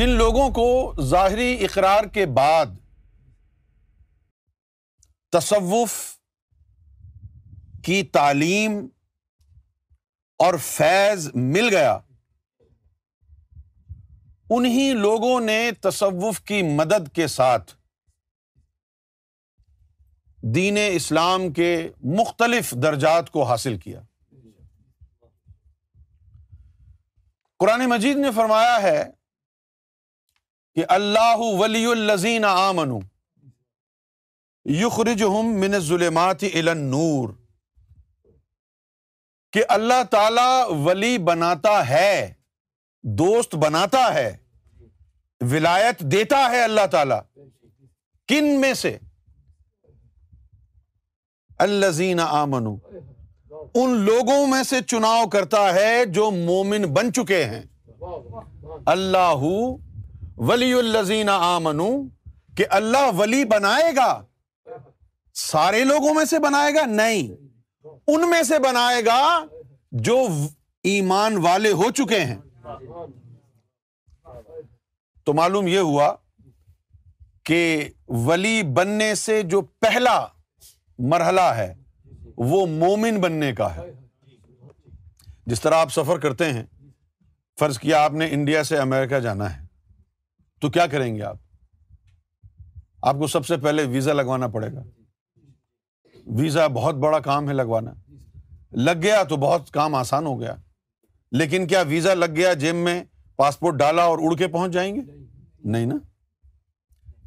جن لوگوں کو ظاہری اقرار کے بعد تصوف کی تعلیم اور فیض مل گیا انہیں لوگوں نے تصوف کی مدد کے ساتھ دین اسلام کے مختلف درجات کو حاصل کیا قرآن مجید نے فرمایا ہے کہ اللہ ولی الزین آمن یخرج ہم من ظلمات النور کہ اللہ تعالی ولی بناتا ہے دوست بناتا ہے ولایت دیتا ہے اللہ تعالی کن میں سے اللہ آمن ان لوگوں میں سے چناؤ کرتا ہے جو مومن بن چکے ہیں اللہ ولی الزین آ منو کہ اللہ ولی بنائے گا سارے لوگوں میں سے بنائے گا نہیں ان میں سے بنائے گا جو ایمان والے ہو چکے ہیں تو معلوم یہ ہوا کہ ولی بننے سے جو پہلا مرحلہ ہے وہ مومن بننے کا ہے جس طرح آپ سفر کرتے ہیں فرض کیا آپ نے انڈیا سے امیرکا جانا ہے تو کیا کریں گے آپ آپ کو سب سے پہلے ویزا لگوانا پڑے گا ویزا بہت بڑا کام ہے لگوانا لگ گیا تو بہت کام آسان ہو گیا لیکن کیا ویزا لگ گیا جیب میں پاسپورٹ ڈالا اور اڑ کے پہنچ جائیں گے نہیں نا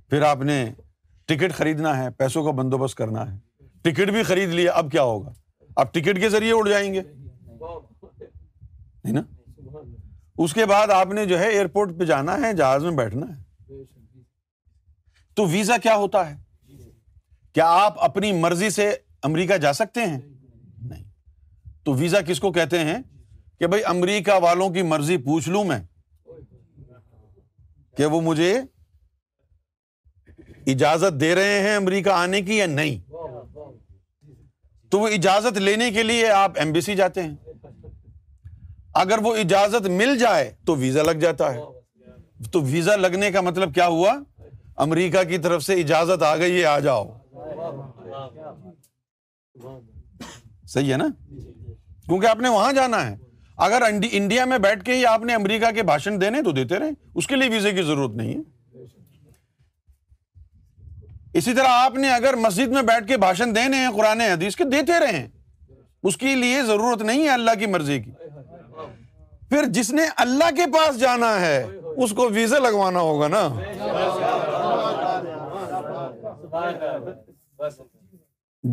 پھر آپ نے ٹکٹ خریدنا ہے پیسوں کا بندوبست کرنا ہے ٹکٹ بھی خرید لیا اب کیا ہوگا آپ ٹکٹ کے ذریعے اڑ جائیں گے نہیں نا اس کے بعد آپ نے جو ہے ایئرپورٹ پہ جانا ہے جہاز میں بیٹھنا ہے تو ویزا کیا ہوتا ہے کیا آپ اپنی مرضی سے امریکہ جا سکتے ہیں نہیں تو ویزا کس کو کہتے ہیں کہ بھائی امریکہ والوں کی مرضی پوچھ لوں میں کہ وہ مجھے اجازت دے رہے ہیں امریکہ آنے کی یا نہیں تو وہ اجازت لینے کے لیے آپ ایمبیسی جاتے ہیں اگر وہ اجازت مل جائے تو ویزا لگ جاتا ہے تو ویزا لگنے کا مطلب کیا ہوا امریکہ کی طرف سے اجازت آ گئی ہے آ جاؤ صحیح ہے نا کیونکہ آپ نے وہاں جانا ہے اگر انڈیا میں بیٹھ کے ہی آپ نے امریکہ کے بھاشن دینے تو دیتے رہے اس کے لیے ویزے کی ضرورت نہیں ہے اسی طرح آپ نے اگر مسجد میں بیٹھ کے بھاشن دینے ہیں قرآن حدیث کے دیتے رہے اس کے لیے ضرورت نہیں ہے اللہ کی مرضی کی پھر جس نے اللہ کے پاس جانا ہے اس کو ویزا لگوانا ہوگا نا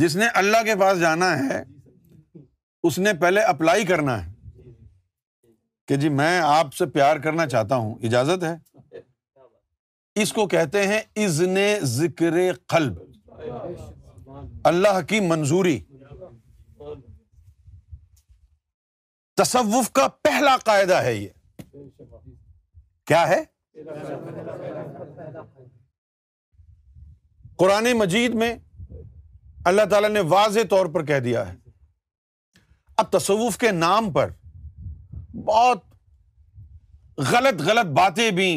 جس نے اللہ کے پاس جانا ہے اس نے پہلے اپلائی کرنا ہے کہ جی میں آپ سے پیار کرنا چاہتا ہوں اجازت ہے اس کو کہتے ہیں ازن ذکر قلب اللہ کی منظوری تصوف کا پہلا قاعدہ ہے یہ کیا ہے قرآن مجید میں اللہ تعالیٰ نے واضح طور پر کہہ دیا ہے اب تصوف کے نام پر بہت غلط غلط باتیں بھی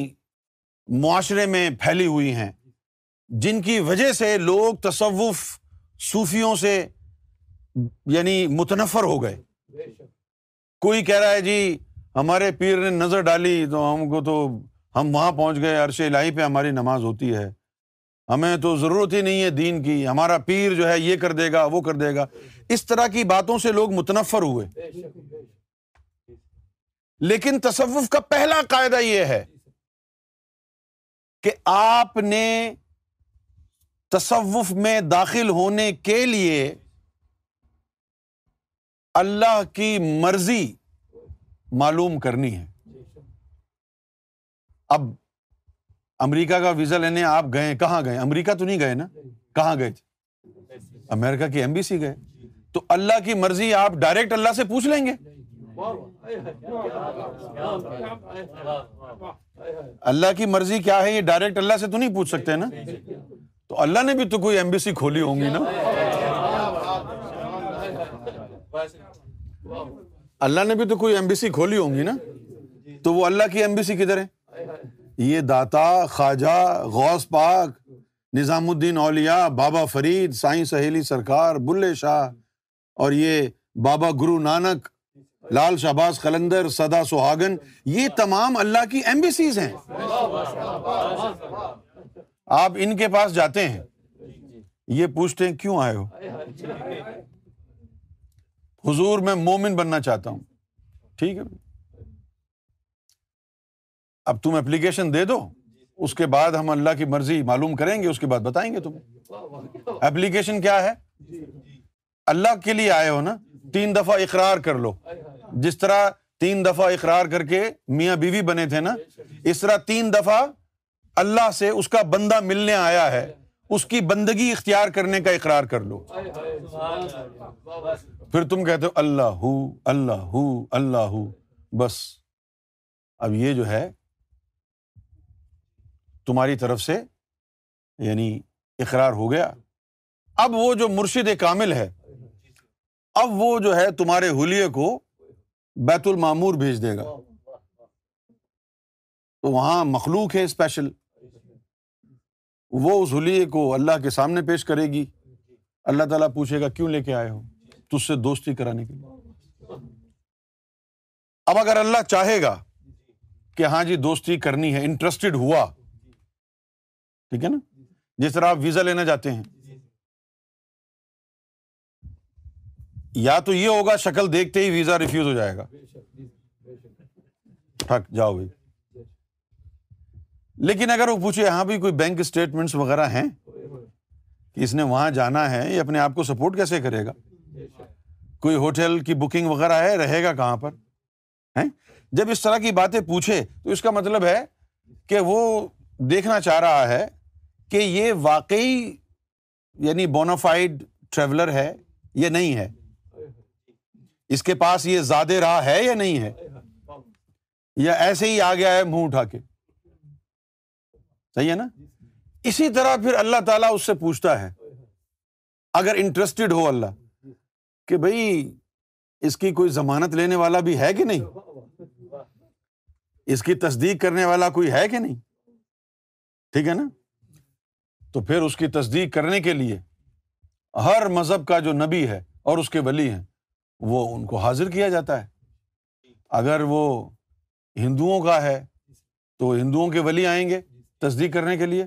معاشرے میں پھیلی ہوئی ہیں جن کی وجہ سے لوگ تصوف صوفیوں سے یعنی متنفر ہو گئے کوئی کہہ رہا ہے جی ہمارے پیر نے نظر ڈالی تو ہم کو تو ہم وہاں پہنچ گئے عرش الہی پہ ہماری نماز ہوتی ہے ہمیں تو ضرورت ہی نہیں ہے دین کی ہمارا پیر جو ہے یہ کر دے گا وہ کر دے گا اس طرح کی باتوں سے لوگ متنفر ہوئے لیکن تصوف کا پہلا قاعدہ یہ ہے کہ آپ نے تصوف میں داخل ہونے کے لیے اللہ کی مرضی معلوم کرنی ہے اب امریکہ کا ویزا لینے آپ گئے کہاں گئے امریکہ تو نہیں گئے نا کہاں گئے تھے امریکہ کی ایم بی سی گئے تو اللہ کی مرضی آپ ڈائریکٹ اللہ سے پوچھ لیں گے اللہ کی مرضی کیا ہے یہ ڈائریکٹ اللہ سے تو نہیں پوچھ سکتے نا تو اللہ نے بھی تو کوئی ایم بی سی کھولی ہوں گی نا اللہ نے بھی تو کوئی ایم بی سی کھولی ہوں گی نا تو وہ اللہ کی ایم بی سی کدھر اولیا بابا فرید سائیں سہیلی سرکار بلے شاہ اور یہ بابا گرو نانک لال شہباز قلندر سدا سہاگن یہ تمام اللہ کی ایمبیسیز ہیں آپ ان کے پاس جاتے ہیں یہ پوچھتے ہیں کیوں آئے ہو حضور میں مومن بننا چاہتا ہوں ٹھیک ہے اب تم اپلیکیشن دے دو اس کے بعد ہم اللہ کی مرضی معلوم کریں گے اس کے بعد بتائیں گے تم اپلیکیشن کیا ہے اللہ کے لیے آئے ہو نا تین دفعہ اقرار کر لو جس طرح تین دفعہ اقرار کر کے میاں بیوی بنے تھے نا اس طرح تین دفعہ اللہ سے اس کا بندہ ملنے آیا ہے اس کی بندگی اختیار کرنے کا اقرار کر لو پھر تم کہتے ہو اللہ ہو اللہ ہو اللہ ہو بس اب یہ جو ہے تمہاری طرف سے یعنی اقرار ہو گیا اب وہ جو مرشد کامل ہے اب وہ جو ہے تمہارے ہولیے کو بیت المامور بھیج دے گا تو وہاں مخلوق ہے اسپیشل وہ اس حلیے کو اللہ کے سامنے پیش کرے گی اللہ تعالیٰ پوچھے گا کیوں لے کے آئے ہو تج سے دوستی کرانے کے لیے اب اگر اللہ چاہے گا کہ ہاں جی دوستی کرنی ہے انٹرسٹڈ ہوا ٹھیک ہے نا جس طرح آپ ویزا لینا جاتے ہیں یا تو یہ ہوگا شکل دیکھتے ہی ویزا ریفیوز ہو جائے گا تھک جاؤ بھائی لیکن اگر وہ پوچھے یہاں بھی کوئی بینک اسٹیٹمنٹس وغیرہ ہیں کہ اس نے وہاں جانا ہے یہ اپنے آپ کو سپورٹ کیسے کرے گا کوئی ہوٹل کی بکنگ وغیرہ ہے رہے گا کہاں پر جب اس طرح کی باتیں پوچھے تو اس کا مطلب ہے کہ وہ دیکھنا چاہ رہا ہے کہ یہ واقعی یعنی بونافائڈ ٹریولر ہے یا نہیں ہے اس کے پاس یہ زیادہ راہ ہے یا نہیں ہے یا ایسے ہی آ گیا ہے منہ اٹھا کے صحیح ہے نا اسی طرح پھر اللہ تعالیٰ اس سے پوچھتا ہے اگر انٹرسٹڈ ہو اللہ کہ بھائی اس کی کوئی ضمانت لینے والا بھی ہے کہ نہیں اس کی تصدیق کرنے والا کوئی ہے کہ نہیں ٹھیک ہے نا تو پھر اس کی تصدیق کرنے کے لیے ہر مذہب کا جو نبی ہے اور اس کے ولی ہیں وہ ان کو حاضر کیا جاتا ہے اگر وہ ہندوؤں کا ہے تو ہندوؤں کے ولی آئیں گے تصدیق کرنے کے لیے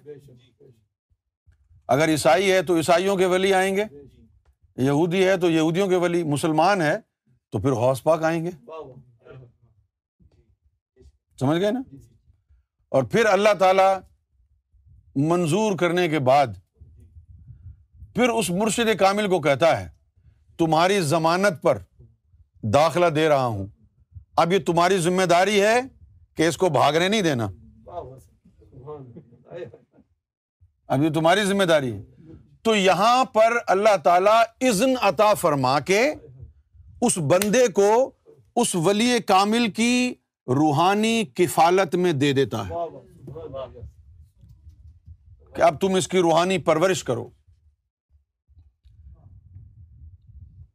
اگر عیسائی ہے تو عیسائیوں کے ولی آئیں گے یہودی ہے تو یہودیوں کے ولی مسلمان ہے تو پھر پھر پاک آئیں گے سمجھ گئے نا جی، جی، جی۔ اور اللہ تعالی منظور کرنے کے بعد پھر اس مرشد کامل کو کہتا ہے تمہاری ضمانت پر داخلہ دے رہا ہوں اب یہ تمہاری ذمہ داری ہے کہ اس کو بھاگنے نہیں دینا اب یہ تمہاری ذمہ داری ہے تو یہاں پر اللہ تعالی اذن عطا فرما کے اس بندے کو اس ولی کامل کی روحانی کفالت میں دے دیتا ہے کہ اب تم اس کی روحانی پرورش کرو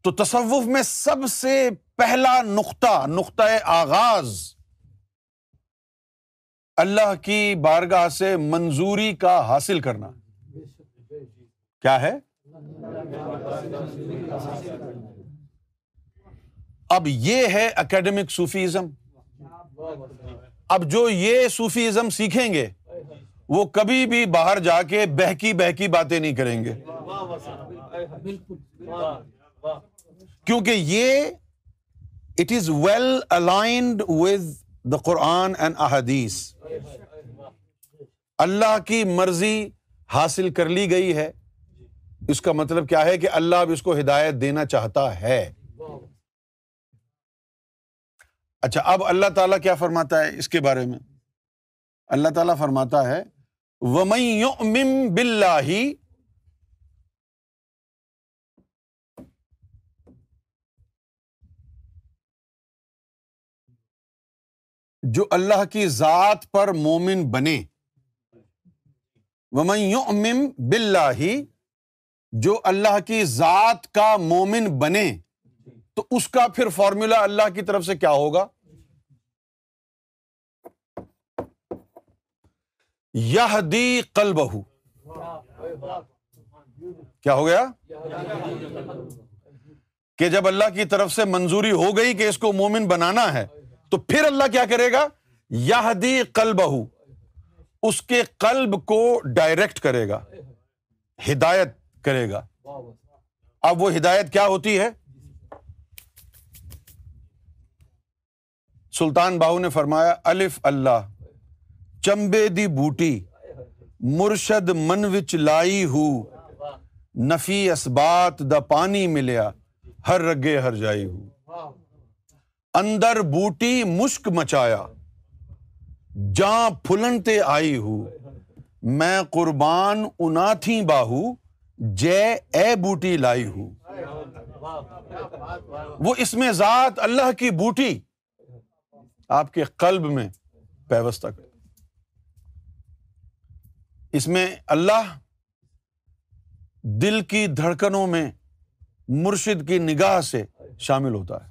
تو تصوف میں سب سے پہلا نقطہ نقطۂ آغاز اللہ کی بارگاہ سے منظوری کا حاصل کرنا کیا ہے اب یہ ہے اکیڈمک صوفیزم ازم اب جو یہ سوفی ازم سیکھیں گے وہ کبھی بھی باہر جا کے بہکی بہکی باتیں نہیں کریں گے کیونکہ یہ it is well aligned with the Quran and احادیث اللہ کی مرضی حاصل کر لی گئی ہے اس کا مطلب کیا ہے کہ اللہ اب اس کو ہدایت دینا چاہتا ہے اچھا اب اللہ تعالیٰ کیا فرماتا ہے اس کے بارے میں اللہ تعالیٰ فرماتا ہے جو اللہ کی ذات پر مومن بنے ومن یؤمن باللہ جو اللہ کی ذات کا مومن بنے تو اس کا پھر فارمولا اللہ کی طرف سے کیا ہوگا دی کل بہو کیا ہو گیا کہ جب اللہ کی طرف سے منظوری ہو گئی کہ اس کو مومن بنانا ہے تو پھر اللہ کیا کرے گا یہ دی کل بہو اس کے قلب کو ڈائریکٹ کرے گا ہدایت کرے گا اب وہ ہدایت کیا ہوتی ہے سلطان باہو نے فرمایا الف اللہ چمبے دی بوٹی مرشد من وچ لائی ہو نفی اسبات دا پانی ملیا ہر رگے ہر جائی ہو اندر بوٹی مشک مچایا جا تے آئی ہو میں قربان انا تھی باہو جے اے بوٹی لائی ہو وہ اس میں ذات اللہ کی بوٹی آپ کے قلب میں پیوستہ کر اس میں اللہ دل کی دھڑکنوں میں مرشد کی نگاہ سے شامل ہوتا ہے